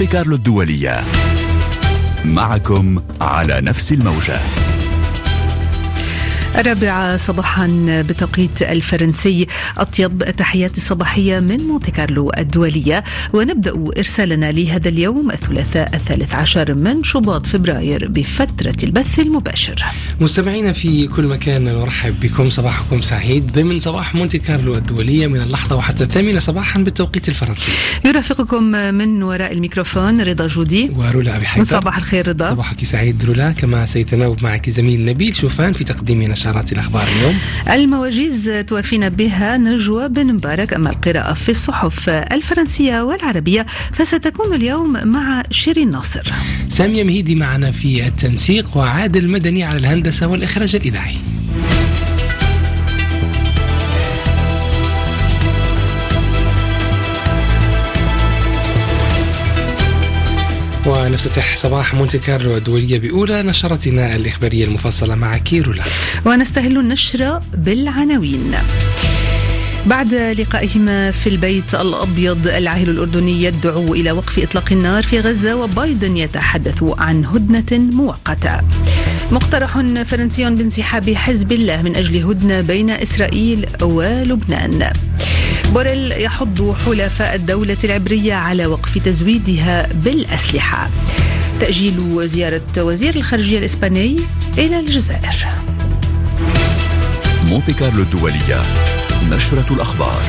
مونتي كارلو الدولية. معكم على نفس الموجة. الرابعة صباحا بتوقيت الفرنسي. أطيب التحيات الصباحية من مونتي كارلو الدولية. ونبدأ إرسالنا لهذا اليوم الثلاثاء الثالث عشر من شباط فبراير بفترة البث المباشر. مستمعينا في كل مكان نرحب بكم. صباحكم سعيد. ضمن صباح مونتي كارلو الدولية من اللحظة وحتى الثامنة صباحا بالتوقيت الفرنسي. يرافقكم من وراء الميكروفون رضا جودي. ورولا أبي حيدر. صباح الخير رضا. صباحك سعيد رولا. كما سيتناوب معك زميل نبيل شوفان في تقديم نشاط نشرات الأخبار اليوم. المواجيز توفينا بها نجوى بن مبارك أما القراءة في الصحف الفرنسية والعربية فستكون اليوم مع شيرين ناصر. سامية مهيدي معنا في التنسيق وعادل مدني على الهندسة والإخراج الإذاعي. ونفتتح صباح مونتي كارلو الدولية بأولى نشرتنا الإخبارية المفصلة مع كيرولا ونستهل النشرة بالعناوين بعد لقائهما في البيت الأبيض العاهل الأردني يدعو إلى وقف إطلاق النار في غزة وبايدن يتحدث عن هدنة مؤقتة. مقترح فرنسي بانسحاب حزب الله من أجل هدنة بين إسرائيل ولبنان. بوريل يحض حلفاء الدولة العبرية على وقف تزويدها بالأسلحة. تأجيل زيارة وزير الخارجية الإسباني إلى الجزائر. مونتي كارلو الدولية نشرة الأخبار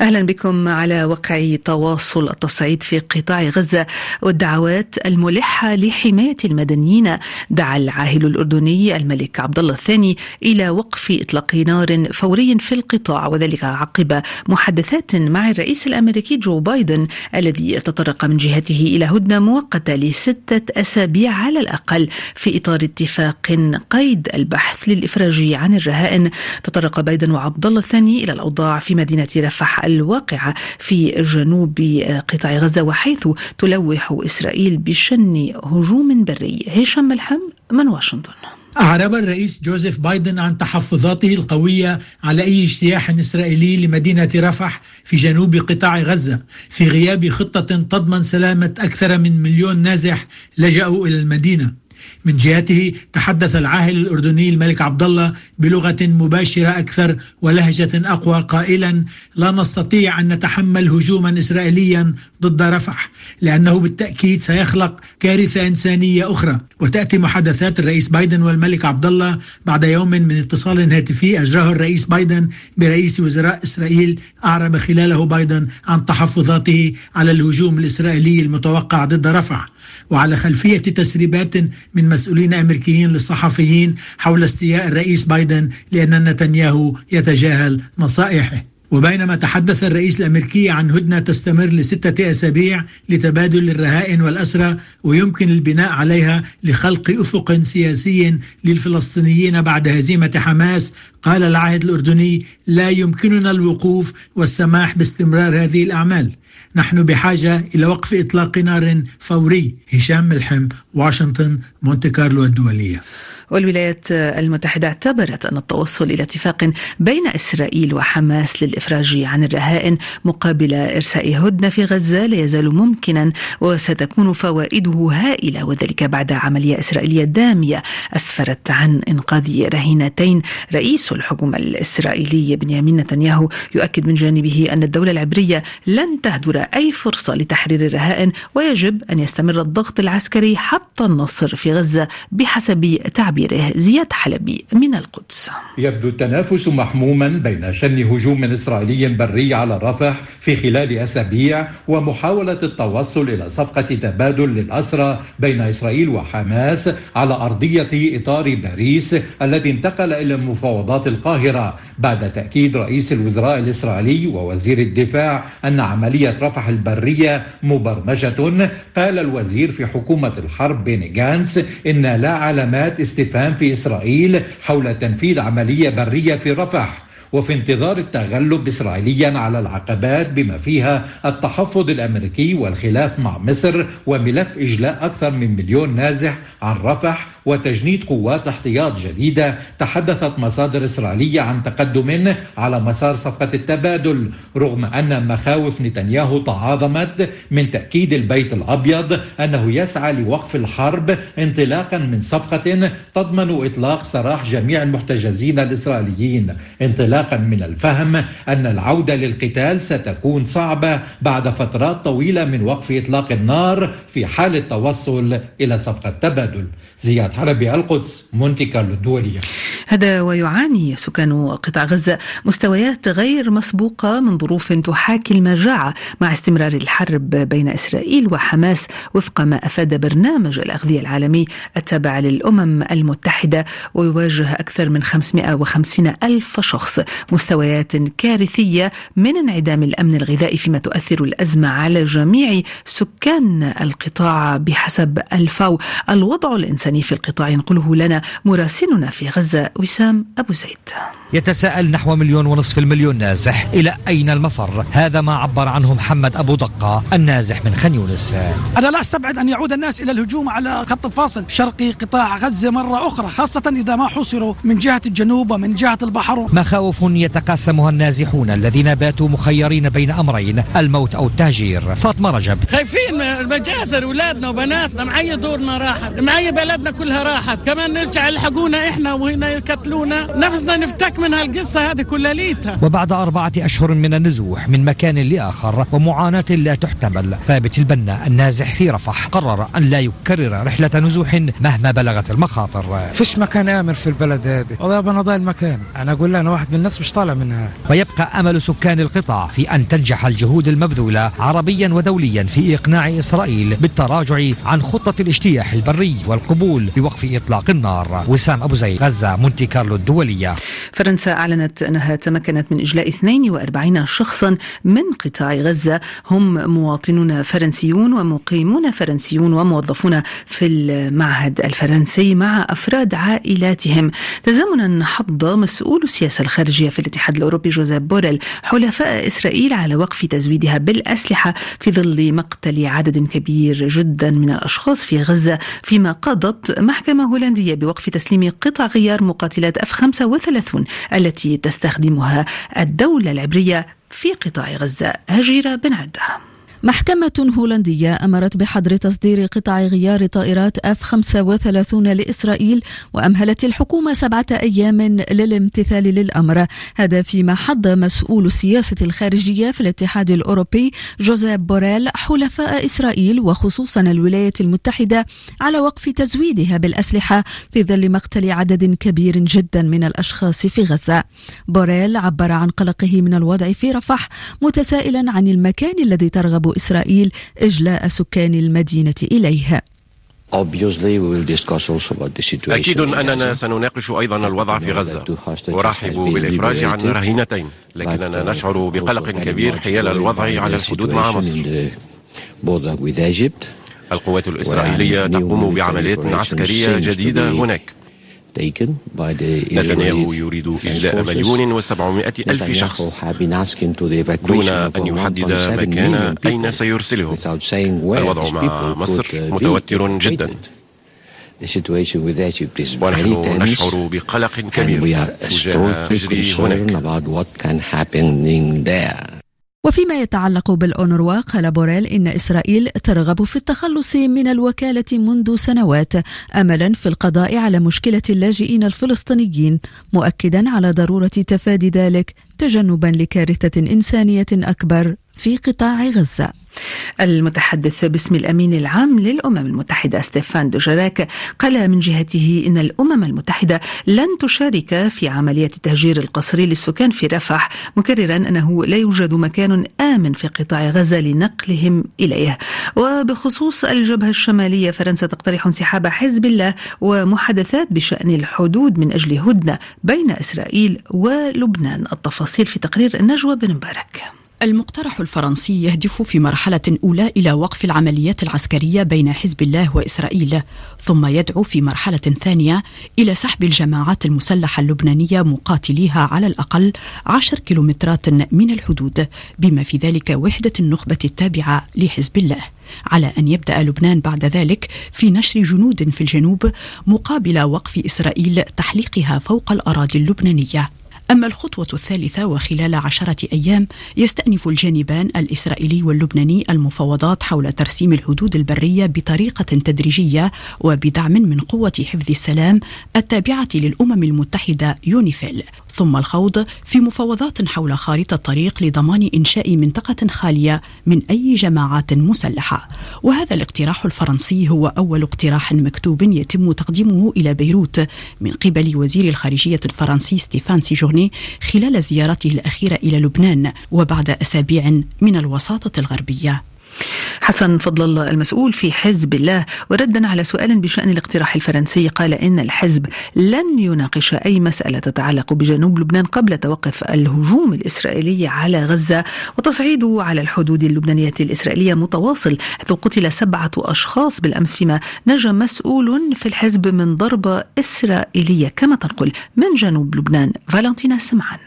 أهلا بكم على وقع تواصل التصعيد في قطاع غزة والدعوات الملحة لحماية المدنيين. دعا العاهل الأردني الملك عبد الله الثاني إلى وقف إطلاق نار فوري في القطاع وذلك عقب محادثات مع الرئيس الأمريكي جو بايدن الذي تطرق من جهته إلى هدنة مؤقتة لستة أسابيع على الأقل في إطار اتفاق قيد البحث للإفراج عن الرهائن. تطرق بايدن وعبد الله الثاني إلى الأوضاع في مدينة رفح الواقعة في جنوب قطاع غزة وحيث تلوح إسرائيل بشن هجوم بري. هشام ملحم من واشنطن. أعرب الرئيس جوزيف بايدن عن تحفظاته القوية على أي اجتياح إسرائيلي لمدينة رفح في جنوب قطاع غزة. في غياب خطة تضمن سلامة أكثر من مليون نازح لجأوا إلى المدينة. من جهته تحدث العاهل الأردني الملك عبد الله بلغة مباشرة أكثر ولهجة أقوى قائلا لا نستطيع أن نتحمل هجوما اسرائيليا ضد رفح لأنه بالتأكيد سيخلق كارثة إنسانية أخرى. وتأتي محادثات الرئيس بايدن والملك عبد الله بعد يوم من اتصال هاتفي أجراه الرئيس بايدن برئيس وزراء إسرائيل أعرب خلاله بايدن عن تحفظاته على الهجوم الإسرائيلي المتوقع ضد رفح. وعلى خلفية تسريبات من مسؤولين أمريكيين للصحفيين حول استياء الرئيس بايدن لأن نتنياهو يتجاهل نصائحه. وبينما تحدث الرئيس الأمريكي عن هدنة تستمر لستة أسابيع لتبادل الرهائن والأسرى ويمكن البناء عليها لخلق أفق سياسي للفلسطينيين بعد هزيمة حماس. قال العاهد الأردني لا يمكننا الوقوف والسماح باستمرار هذه الأعمال. نحن بحاجة إلى وقف إطلاق نار فوري. هشام ملحم واشنطن مونتي كارلو الدولية. والولايات المتحدة اعتبرت أن التوصل إلى اتفاق بين إسرائيل وحماس للإفراج عن الرهائن مقابل إرساء هدنة في غزة لا يزال ممكنا وستكون فوائده هائلة وذلك بعد عملية إسرائيلية دامية أسفرت عن إنقاذ رهينتين. رئيس الحكومة الإسرائيلي بنيامين نتنياهو يؤكد من جانبه أن الدولة العبرية لن تهدر أي فرصة لتحرير الرهائن ويجب أن يستمر الضغط العسكري حتى النصر في غزة بحسب تعبير تعبيره زياد حلبي من القدس. يبدو التنافس محموما بين شن هجوم إسرائيلي بري على رفح في خلال أسابيع ومحاولة التوصل إلى صفقة تبادل للأسرى بين إسرائيل وحماس على أرضية إطار باريس الذي انتقل إلى مفاوضات القاهرة بعد تأكيد رئيس الوزراء الإسرائيلي ووزير الدفاع أن عملية رفح البرية مبرمجة. قال الوزير في حكومة الحرب بين جانس إن لا علامات استفهام في إسرائيل حول تنفيذ عملية برية في رفح. وفي انتظار التغلب إسرائيليا على العقبات بما فيها التحفظ الأمريكي والخلاف مع مصر وملف إجلاء أكثر من مليون نازح عن رفح وتجنيد قوات احتياط جديدة تحدثت مصادر إسرائيلية عن تقدم على مسار صفقة التبادل رغم أن مخاوف نتنياهو تعاظمت من تأكيد البيت الأبيض أنه يسعى لوقف الحرب انطلاقا من صفقة تضمن إطلاق سراح جميع المحتجزين الإسرائيليين. انطلاقا من الفهم أن العودة للقتال ستكون صعبة بعد فترات طويلة من وقف إطلاق النار في حال التوصل إلى صفقة تبادل. زياد حلبي القدس مونتي كارلو الدولية. هذا ويعاني سكان قطاع غزة. مستويات غير مسبوقة من ظروف تحاكي المجاعة مع استمرار الحرب بين إسرائيل وحماس وفق ما أفاد برنامج الأغذية العالمي التابع للأمم المتحدة ويواجه أكثر من 550 ألف شخص. مستويات كارثية من انعدام الأمن الغذائي فيما تؤثر الأزمة على جميع سكان القطاع بحسب الفاو. الوضع الإنساني في القطاع ينقله لنا مراسلنا في غزة وسام أبو زيد. يتساءل نحو مليون ونصف المليون نازح إلى أين المفر؟ هذا ما عبر عنه محمد أبو دقة النازح من خان يونس. أنا لا أستبعد أن يعود الناس إلى الهجوم على خط الفاصل شرقي قطاع غزة مرة أخرى خاصة إذا ما حصروا من جهة الجنوب ومن جهة البحر. مخاوف يتقاسمها النازحون الذين باتوا مخيرين بين أمرين الموت أو التهجير. فاطمة رجب. خايفين المجازر أولادنا وبناتنا معي دورنا راحت معي بلدنا كلها راحت. كمان نرجع يلحقونا إحنا وهنا يقتلونا. نفسنا نفتك من هالقصة هذه كلها ليتها. وبعد أربعة أشهر من النزوح من مكان لآخر ومعاناة لا تحتمل. ثابت البنا النازح في رفح قرر أن لا يكرر رحلة نزوح مهما بلغت المخاطر. فيش مكان آمن في البلد هذه. والله أنا ضايل المكان أنا أقول له أنا واحد من الناس مش طالع منها. ويبقى أمل سكان القطاع في أن تنجح الجهود المبذولة عربيا ودوليا في إقناع إسرائيل بالتراجع عن خطة الاجتياح البري والقبول بوقف إطلاق النار. وسام أبو زيد غزة مونتي كارلو الدولية. فرنسا أعلنت أنها تمكنت من إجلاء 42 شخصا من قطاع غزة. هم مواطنون فرنسيون ومقيمون فرنسيون وموظفون في المعهد الفرنسي مع أفراد عائلاتهم. تزامنا حض مسؤول السياسة الخارجية في الاتحاد الأوروبي جوزيف بوريل حلفاء إسرائيل على وقف تزويدها بالأسلحة في ظل مقتل عدد كبير جدا من الأشخاص في غزة. فيما قضت محكمة هولندية بوقف تسليم قطع غيار مقاتلات أف 35 التي تستخدمها الدولة العبرية في قطاع غزة. هجيرة بن عدة. محكمة هولندية أمرت بحظر تصدير قطع غيار طائرات اف 35 لإسرائيل وأمهلت الحكومة سبعة أيام للامتثال للأمر. هذا فيما حض مسؤول السياسة الخارجية في الاتحاد الأوروبي جوزيف بوريل حلفاء إسرائيل وخصوصا الولايات المتحدة على وقف تزويدها بالأسلحة في ظل مقتل عدد كبير جدا من الأشخاص في غزة. بوريل عبر عن قلقه من الوضع في رفح متسائلا عن المكان الذي ترغب إسرائيل إجلاء سكان المدينة إليه أكيد أننا سنناقش أيضا الوضع في غزة. أرحب بالإفراج عن رهينتين لكننا نشعر بقلق كبير حيال الوضع على الحدود مع مصر. القوات الإسرائيلية تقوم بعمليات عسكرية جديدة هناك. نتنياهو يريد إجلاء مليون وسبعمائة ألف شخص. دون أن يحدد مكان أين سيرسلهم الوضع مع مصر متوتر جدا. ونحن نشعر بقلق كبير تجاه ما يجري هناك. وفيما يتعلق بالأونروا قال بوريل إن إسرائيل ترغب في التخلص من الوكالة منذ سنوات أملا في القضاء على مشكلة اللاجئين الفلسطينيين مؤكدا على ضرورة تفادي ذلك تجنبا لكارثة إنسانية أكبر. في قطاع غزة. المتحدث باسم الأمين العام للأمم المتحدة ستيفان دوجاراك قال من جهته إن الأمم المتحدة لن تشارك في عملية التهجير القسري للسكان في رفح مكررا أنه لا يوجد مكان آمن في قطاع غزة لنقلهم إليه. وبخصوص الجبهة الشمالية فرنسا تقترح انسحاب حزب الله ومحادثات بشأن الحدود من أجل هدنة بين إسرائيل ولبنان. التفاصيل في تقرير نجوى بن مبارك. المقترح الفرنسي يهدف في مرحلة أولى إلى وقف العمليات العسكرية بين حزب الله وإسرائيل ثم يدعو في مرحلة ثانية إلى سحب الجماعات المسلحة اللبنانية مقاتليها على الأقل عشر كيلومترات من الحدود بما في ذلك وحدة النخبة التابعة لحزب الله. على أن يبدأ لبنان بعد ذلك في نشر جنود في الجنوب مقابل وقف إسرائيل تحليقها فوق الأراضي اللبنانية. أما الخطوة الثالثة وخلال عشرة أيام يستأنف الجانبان الإسرائيلي واللبناني المفاوضات حول ترسيم الحدود البرية بطريقة تدريجية وبدعم من قوة حفظ السلام التابعة للأمم المتحدة يونيفيل. ثم الخوض في مفاوضات حول خارطة طريق لضمان إنشاء منطقة خالية من أي جماعات مسلحة. وهذا الاقتراح الفرنسي هو أول اقتراح مكتوب يتم تقديمه إلى بيروت من قبل وزير الخارجية الفرنسي ستيفان سيجورني خلال زيارته الأخيرة إلى لبنان وبعد أسابيع من الوساطة الغربية. حسن فضل الله المسؤول في حزب الله وردا على سؤال بشأن الاقتراح الفرنسي قال إن الحزب لن يناقش أي مسألة تتعلق بجنوب لبنان قبل توقف الهجوم الإسرائيلي على غزة وتصعيده على الحدود اللبنانية الإسرائيلية متواصل حيث قتل سبعة أشخاص بالأمس فيما نجا مسؤول في الحزب من ضربة إسرائيلية. كما تنقل من جنوب لبنان فالنتينا سمعان.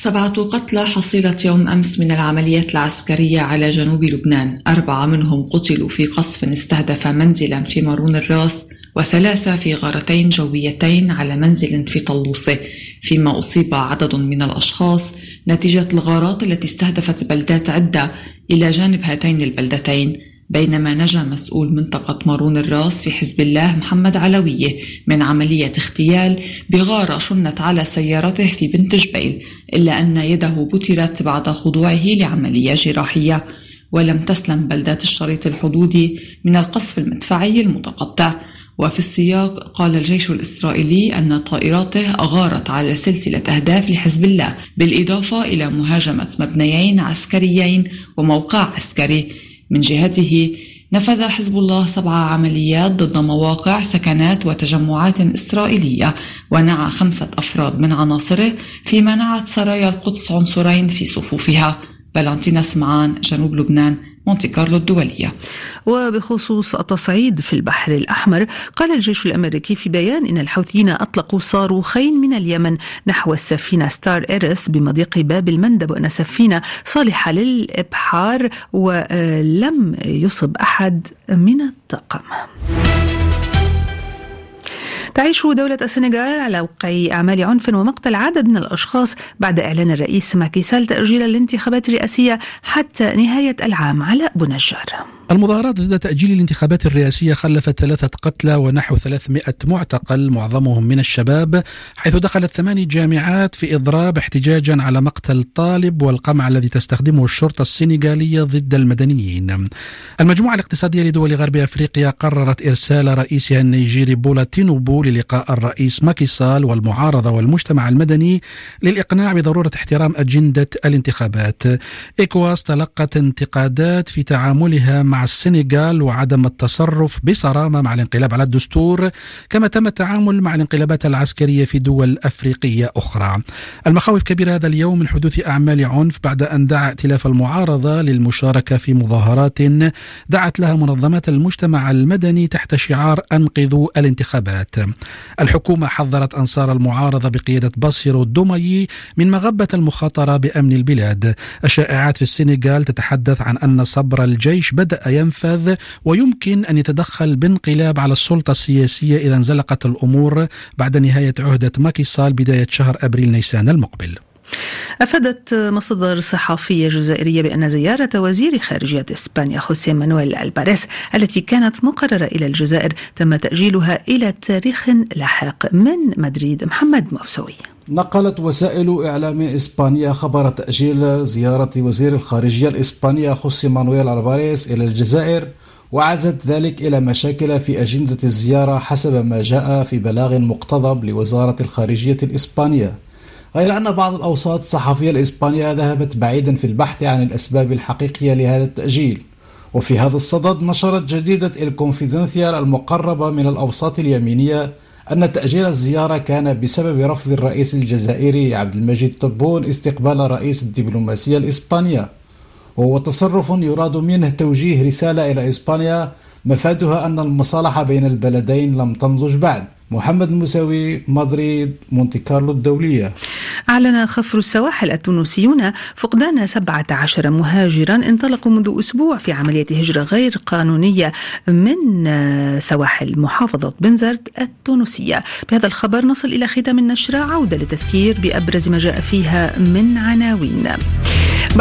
سبعة قتلى حصيلة يوم أمس من العمليات العسكرية على جنوب لبنان. أربعة منهم قتلوا في قصف استهدف منزلا في مارون الراس وثلاثة في غارتين جويتين على منزل في طلوسة. فيما أصيب عدد من الأشخاص نتيجة الغارات التي استهدفت بلدات عدة إلى جانب هاتين البلدتين. بينما نجا مسؤول منطقة مارون الراس في حزب الله محمد علوية من عملية اغتيال بغارة شنت على سيارته في بنت جبيل إلا أن يده بترت بعد خضوعه لعملية جراحية. ولم تسلم بلدات الشريط الحدودي من القصف المدفعي المتقطع. وفي السياق قال الجيش الإسرائيلي أن طائراته أغارت على سلسلة أهداف لحزب الله بالإضافة إلى مهاجمة مبنيين عسكريين وموقع عسكري. من جهته نفذ حزب الله سبع عمليات ضد مواقع سكنات وتجمعات إسرائيلية ونعى خمسة أفراد من عناصره فيما نعت سرايا القدس عنصرين في صفوفها. فالنتينا سمعان جنوب لبنان مونتي كارلو الدولية. وبخصوص التصعيد في البحر الأحمر قال الجيش الأمريكي في بيان إن الحوثيين أطلقوا صاروخين من اليمن نحو السفينة ستار إيرس بمضيق باب المندب وأن السفينة صالحة للإبحار ولم يصب أحد من الطاقم. تعيش دولة السنغال على وقع أعمال عنف ومقتل عدد من الأشخاص بعد إعلان الرئيس ماكي سال تأجيل الانتخابات الرئاسية حتى نهاية العام على بنجار المظاهرات ضد تأجيل الانتخابات الرئاسية خلفت ثلاثة قتلى ونحو 300 معتقل معظمهم من الشباب حيث دخلت ثماني جامعات في إضراب احتجاجا على مقتل طالب والقمع الذي تستخدمه الشرطة السنغالية ضد المدنيين. المجموعة الاقتصادية لدول غرب أفريقيا قررت إرسال رئيسها النيجيري بولا تينوبو للقاء الرئيس ماكيسال والمعارضة والمجتمع المدني للإقناع بضرورة احترام أجندة الانتخابات. إيكواس تلقت انتقادات في تعاملها مع السنغال وعدم التصرف بصرامة مع الانقلاب على الدستور كما تم التعامل مع الانقلابات العسكرية في دول أفريقية أخرى. المخاوف كبيرة هذا اليوم من حدوث أعمال عنف بعد أن دعا ائتلاف المعارضة للمشاركة في مظاهرات دعت لها منظمات المجتمع المدني تحت شعار أنقذوا الانتخابات. الحكومة حذرت أنصار المعارضة بقيادة باسيرو دومايي من مغبة المخاطرة بأمن البلاد. الشائعات في السنغال تتحدث عن أن صبر الجيش بدأ ينفذ ويمكن أن يتدخل بانقلاب على السلطة السياسية إذا انزلقت الأمور بعد نهاية عهدة ماكي سال بداية شهر أبريل نيسان المقبل. أفادت مصادر صحفية جزائرية بأن زيارة وزير خارجية إسبانيا خوسيه مانويل ألباريس التي كانت مقررة إلى الجزائر تم تأجيلها إلى تاريخ لاحق من مدريد محمد موسوي. نقلت وسائل إعلام إسبانيا خبر تأجيل زيارة وزير الخارجية الإسبانية خوسي مانويل الباريس إلى الجزائر وعزت ذلك إلى مشاكل في أجندة الزيارة حسب ما جاء في بلاغ مقتضب لوزارة الخارجية الإسبانية. غير أن بعض الأوساط الصحفية الإسبانية ذهبت بعيدا في البحث عن الأسباب الحقيقية لهذا التأجيل. وفي هذا الصدد نشرت جريدة الكونفيدنسيال المقربة من الأوساط اليمينية أن تأجيل الزيارة كان بسبب رفض الرئيس الجزائري عبد المجيد تبون استقبال رئيس الدبلوماسية الإسبانية. وهو تصرف يراد منه توجيه رسالة إلى إسبانيا مفادها أن المصالحة بين البلدين لم تنضج بعد. محمد المساوي مدريد مونتي كارلو الدولية. أعلن خفر السواحل التونسيون فقدان 17 مهاجرا انطلقوا منذ أسبوع في عملية هجرة غير قانونية من سواحل محافظة بنزرت التونسية. بهذا الخبر نصل إلى ختام النشرة. عودة للتذكير بأبرز ما جاء فيها من عناوين.